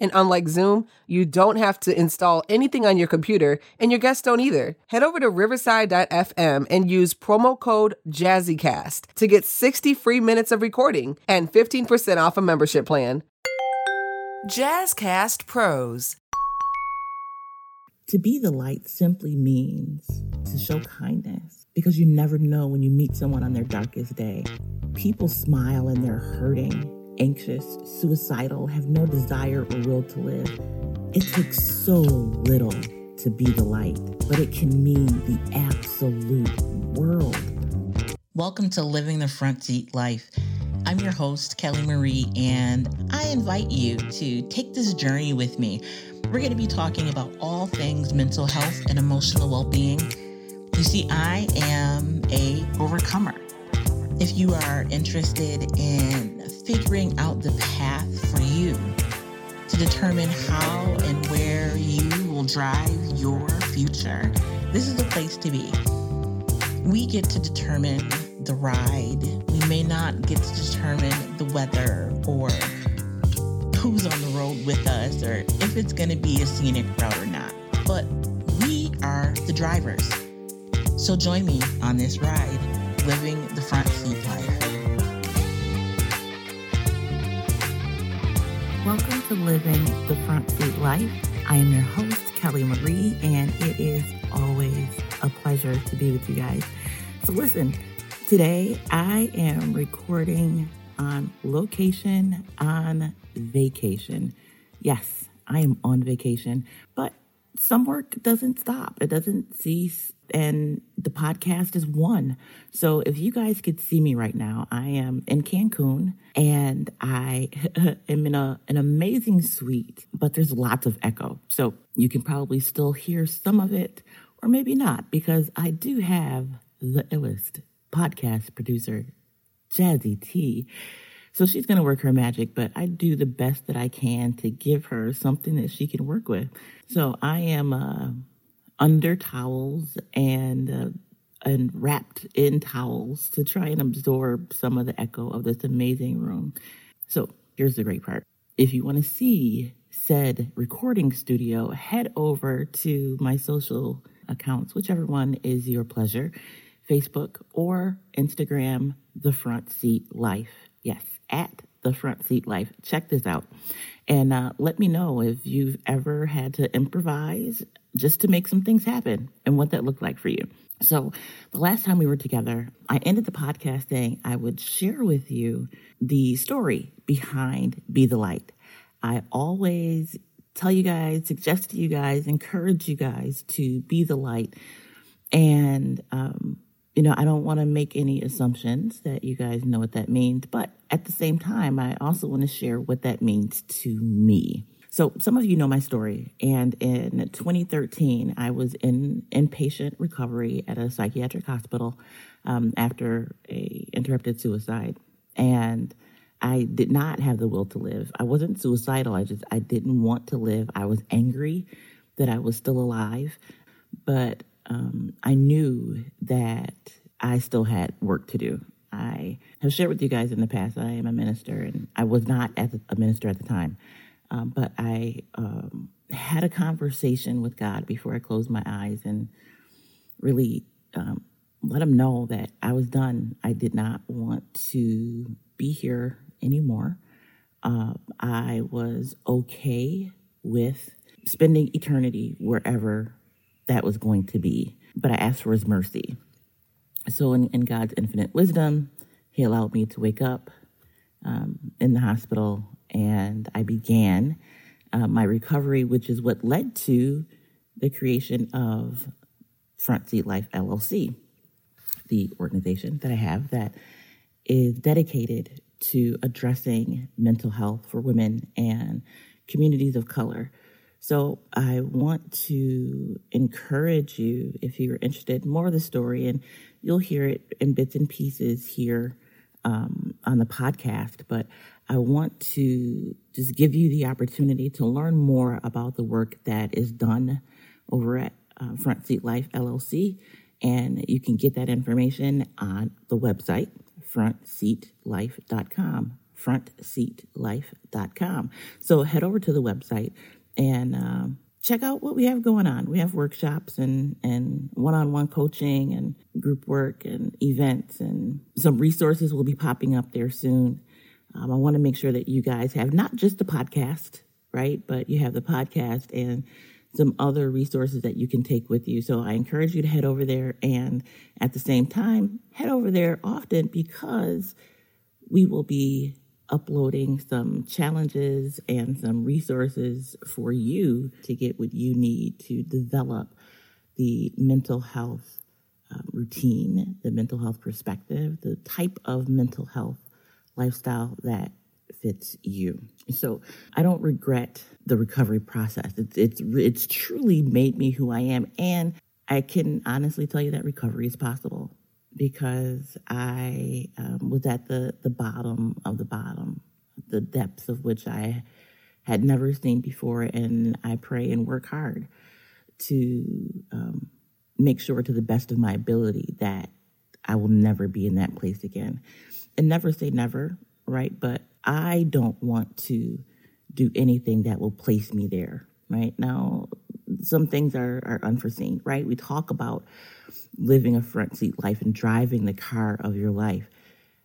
And unlike Zoom, you don't have to install anything on your computer, and your guests don't either. Head over to riverside.fm and use promo code JazzyCast to get 60 free minutes of recording and 15% off a membership plan. Jazzcast Pros. To be the light simply means to show kindness because you never know when you meet someone on their darkest day. People smile and they're hurting anxious, suicidal, have no desire or will to live. It takes so little to be the light, but it can mean the absolute world. Welcome to Living the Front Seat Life. I'm your host, Kelly Marie, and I invite you to take this journey with me. We're going to be talking about all things mental health and emotional well being. You see, I am a overcomer. If you are interested in figuring out the path for you to determine how and where you will drive your future, this is the place to be. We get to determine the ride. We may not get to determine the weather or who's on the road with us or if it's going to be a scenic route or not. But we are the drivers. So join me on this ride, living the front seat life. Welcome to Living the Front Seat Life. I am your host, Kelly Marie, and it is always a pleasure to be with you guys. So, listen, today I am recording on location on vacation. Yes, I am on vacation, but some work doesn't stop, it doesn't cease and the podcast is one. So if you guys could see me right now, I am in Cancun and I am in a, an amazing suite, but there's lots of echo. So you can probably still hear some of it or maybe not because I do have the illest podcast producer, Jazzy T. So she's going to work her magic, but I do the best that I can to give her something that she can work with. So I am, uh, under towels and uh, and wrapped in towels to try and absorb some of the echo of this amazing room. So here's the great part. If you want to see said recording studio, head over to my social accounts, whichever one is your pleasure, Facebook or Instagram, The Front Seat Life. Yes, at The Front Seat Life. Check this out. And uh, let me know if you've ever had to improvise just to make some things happen and what that looked like for you. So, the last time we were together, I ended the podcast saying I would share with you the story behind Be the Light. I always tell you guys, suggest to you guys, encourage you guys to be the light. And, um, you know, I don't want to make any assumptions that you guys know what that means, but at the same time, I also want to share what that means to me. So some of you know my story. And in 2013, I was in inpatient recovery at a psychiatric hospital um, after a interrupted suicide. And I did not have the will to live. I wasn't suicidal. I just, I didn't want to live. I was angry that I was still alive. But um, I knew that I still had work to do. I have shared with you guys in the past, I am a minister, and I was not as a minister at the time. Um, but I um, had a conversation with God before I closed my eyes and really um, let him know that I was done. I did not want to be here anymore. Uh, I was okay with spending eternity wherever that was going to be, but I asked for his mercy. So, in, in God's infinite wisdom, he allowed me to wake up um, in the hospital and I began uh, my recovery, which is what led to the creation of Front Seat Life LLC, the organization that I have that is dedicated to addressing mental health for women and communities of color. So I want to encourage you, if you're interested, more of the story, and you'll hear it in bits and pieces here um, on the podcast, but I want to just give you the opportunity to learn more about the work that is done over at uh, Front Seat Life LLC. And you can get that information on the website, frontseatlife.com. Frontseatlife.com. So head over to the website and um, check out what we have going on. We have workshops and, and one-on-one coaching and group work and events and some resources will be popping up there soon. Um, I want to make sure that you guys have not just the podcast, right? But you have the podcast and some other resources that you can take with you. So I encourage you to head over there and at the same time, head over there often because we will be uploading some challenges and some resources for you to get what you need to develop the mental health um, routine, the mental health perspective, the type of mental health lifestyle that fits you. So I don't regret the recovery process. It's it's it's truly made me who I am, and I can honestly tell you that recovery is possible because I um, was at the the bottom of the bottom, the depths of which I had never seen before, and I pray and work hard to um, make sure to the best of my ability that I will never be in that place again. And never say never, right? But I don't want to do anything that will place me there, right? Now, some things are, are unforeseen, right? We talk about living a front seat life and driving the car of your life.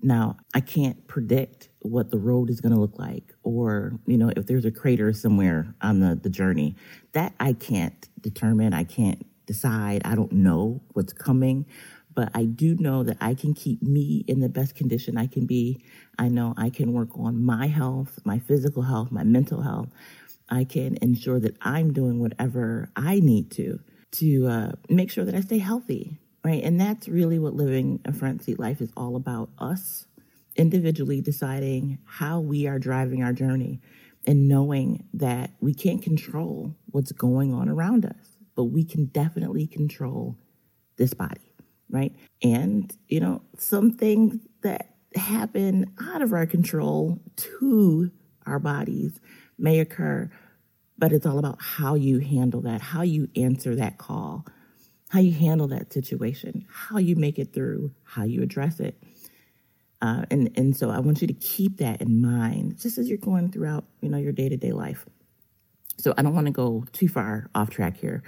Now, I can't predict what the road is going to look like or, you know, if there's a crater somewhere on the, the journey. That I can't determine. I can't decide. I don't know what's coming but I do know that I can keep me in the best condition I can be. I know I can work on my health, my physical health, my mental health. I can ensure that I'm doing whatever I need to to uh, make sure that I stay healthy, right? And that's really what living a front seat life is all about us individually deciding how we are driving our journey and knowing that we can't control what's going on around us, but we can definitely control this body right? And, you know, some things that happen out of our control to our bodies may occur, but it's all about how you handle that, how you answer that call, how you handle that situation, how you make it through, how you address it. Uh, and and so I want you to keep that in mind, just as you're going throughout, you know, your day to day life. So I don't want to go too far off track here,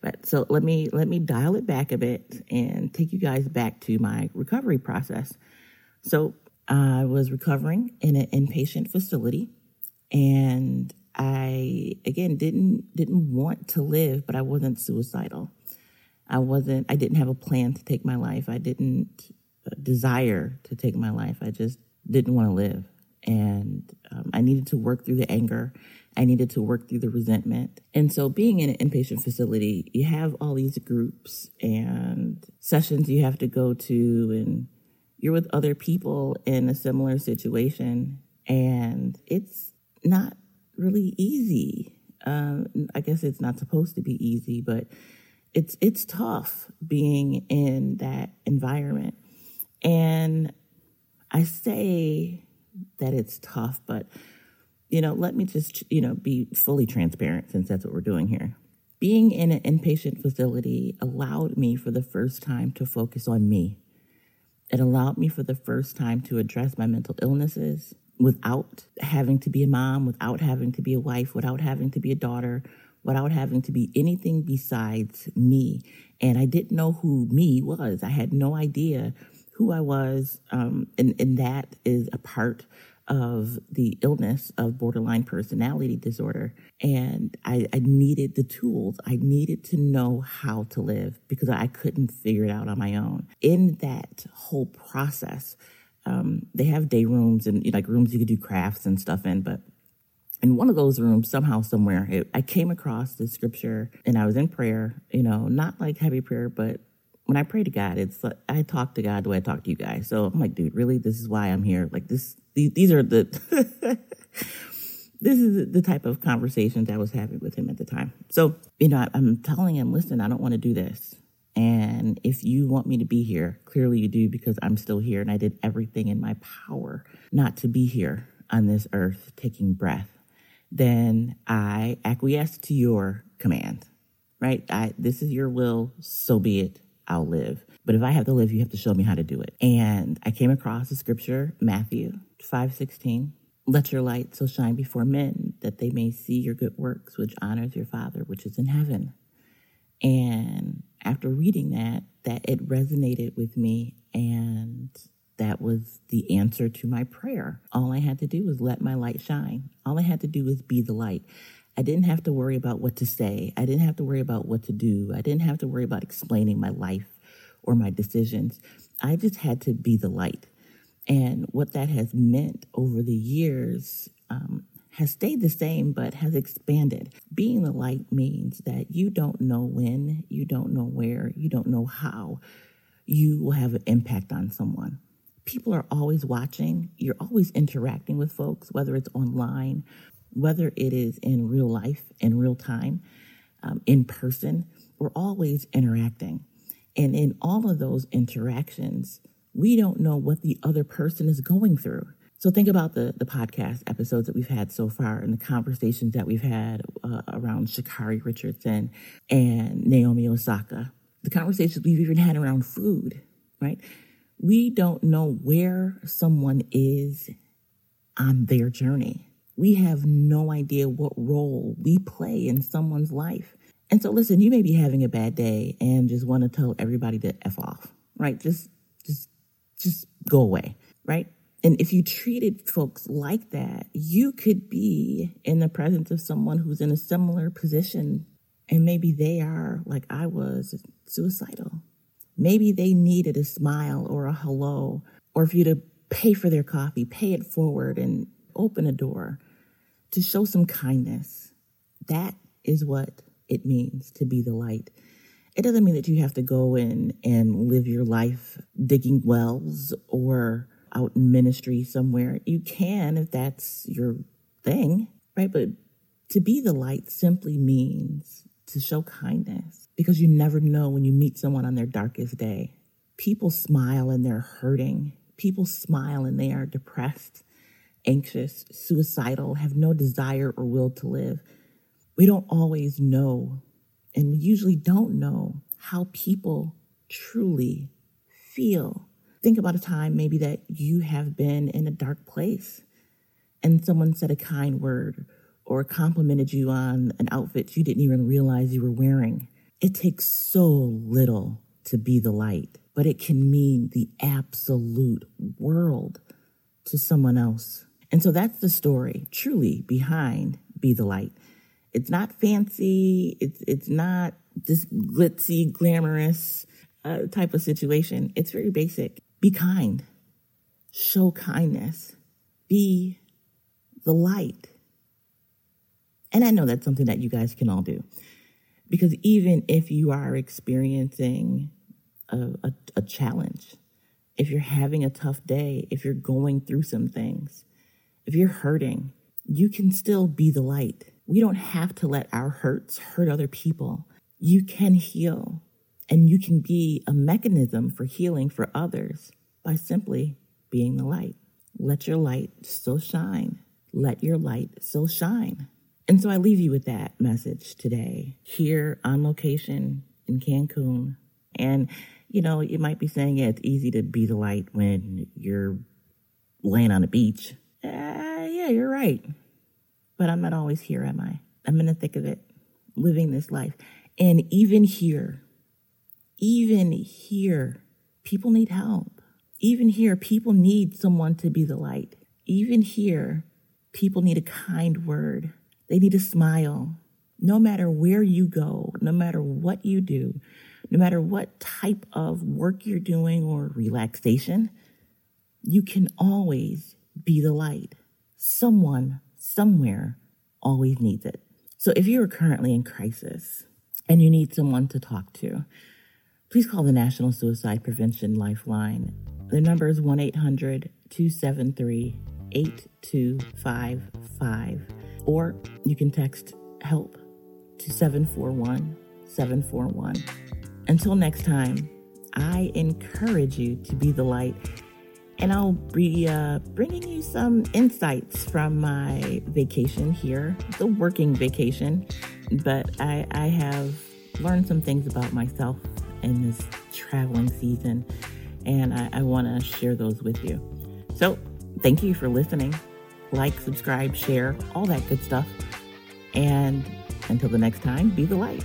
but so let me let me dial it back a bit and take you guys back to my recovery process. So I was recovering in an inpatient facility and I again didn't didn't want to live, but I wasn't suicidal. I wasn't I didn't have a plan to take my life. I didn't uh, desire to take my life. I just didn't want to live. And um, I needed to work through the anger I needed to work through the resentment. And so being in an inpatient facility, you have all these groups and sessions you have to go to and you're with other people in a similar situation and it's not really easy. Uh, I guess it's not supposed to be easy, but it's it's tough being in that environment. And I say that it's tough, but you know, let me just, you know, be fully transparent since that's what we're doing here. Being in an inpatient facility allowed me for the first time to focus on me. It allowed me for the first time to address my mental illnesses without having to be a mom, without having to be a wife, without having to be a daughter, without having to be anything besides me. And I didn't know who me was. I had no idea who I was. Um, and, and that is a part of the illness of borderline personality disorder. And I, I, needed the tools. I needed to know how to live because I couldn't figure it out on my own. In that whole process, um, they have day rooms and like rooms you could do crafts and stuff in, but in one of those rooms, somehow, somewhere, it, I came across the scripture and I was in prayer, you know, not like heavy prayer, but when I pray to God, it's like I talk to God the way I talk to you guys. So I'm like, dude, really? This is why I'm here. Like this, these, these are the, this is the type of conversations I was having with him at the time. So, you know, I, I'm telling him, listen, I don't want to do this. And if you want me to be here, clearly you do because I'm still here and I did everything in my power not to be here on this earth taking breath, then I acquiesce to your command, right? I, this is your will, so be it. I'll live. But if I have to live, you have to show me how to do it. And I came across the scripture, Matthew 5 16. Let your light so shine before men that they may see your good works, which honors your Father which is in heaven. And after reading that, that it resonated with me and that was the answer to my prayer. All I had to do was let my light shine. All I had to do was be the light. I didn't have to worry about what to say. I didn't have to worry about what to do. I didn't have to worry about explaining my life or my decisions. I just had to be the light. And what that has meant over the years has stayed the same, but has expanded. Being the light means that you don't know when, you don't know where, you don't know how you will have an impact on someone. People are always watching. You're always interacting with folks, whether it's online, whether it is in real life, in real time, um, in person. We're always interacting. And in all of those interactions, we don't know what the other person is going through. So think about the the podcast episodes that we've had so far and the conversations that we've had uh, around Sha'Carri Richardson and Naomi Osaka. The conversations we've even had around food, right? We don't know where someone is on their journey. We have no idea what role we play in someone's life. And so listen, you may be having a bad day and just want to tell everybody to F off, right? Just just just go away, right? And if you treated folks like that, you could be in the presence of someone who's in a similar position and maybe they are, like I was, suicidal. Maybe they needed a smile or a hello or for you to pay for their coffee, pay it forward and open a door to show some kindness. That is what it means to be the light. It doesn't mean that you have to go in and live your life digging wells or out in ministry somewhere. You can if that's your thing, right? But to be the light simply means to show kindness because you never know when you meet someone on their darkest day. People smile and they're hurting. People smile and they are depressed, anxious, suicidal, have no desire or will to live. We don't always know, and we usually don't know how people truly feel think about a time maybe that you have been in a dark place and someone said a kind word or complimented you on an outfit you didn't even realize you were wearing. It takes so little to be the light, but it can mean the absolute world to someone else. And so that's the story truly behind Be the Light. It's not fancy, it's it's not this glitzy, glamorous uh, type of situation. It's very basic. Be kind. Show kindness. Be the light. And I know that's something that you guys can all do. Because even if you are experiencing a, a, a, challenge, if you're having a tough day, if you're going through some things, if you're hurting, you can still be the light. We don't have to let our hurts hurt other people. You can heal and you can be a mechanism for healing for others by simply being the light. Let your light so shine. Let your light so shine. And so I leave you with that message today here on location in Cancun. And, you know, you might be saying, yeah, it's easy to be the light when you're laying on a beach. Uh, yeah, you're right. But I'm not always here, am I? I'm in the thick of it, living this life. And even here, even here, people need help. Even here, people need someone to be the light. Even here, people need a kind word. They need a smile. No matter where you go, no matter what you do, no matter what type of work you're doing or relaxation, you can always be the light. Someone, somewhere, always needs it. So if you are currently in crisis and you need someone to talk to, please call the National Suicide Prevention Lifeline the number is 1 800 273 8255. Or you can text HELP to 741 741. until next time, I encourage you to be the light. And I'll be uh, bringing you some insights from my vacation here, the working vacation. But I, I have learned some things about myself in this traveling season, and I, I want to share those with you. So, thank you for listening. Like, subscribe, share, all that good stuff. And until the next time, be the light.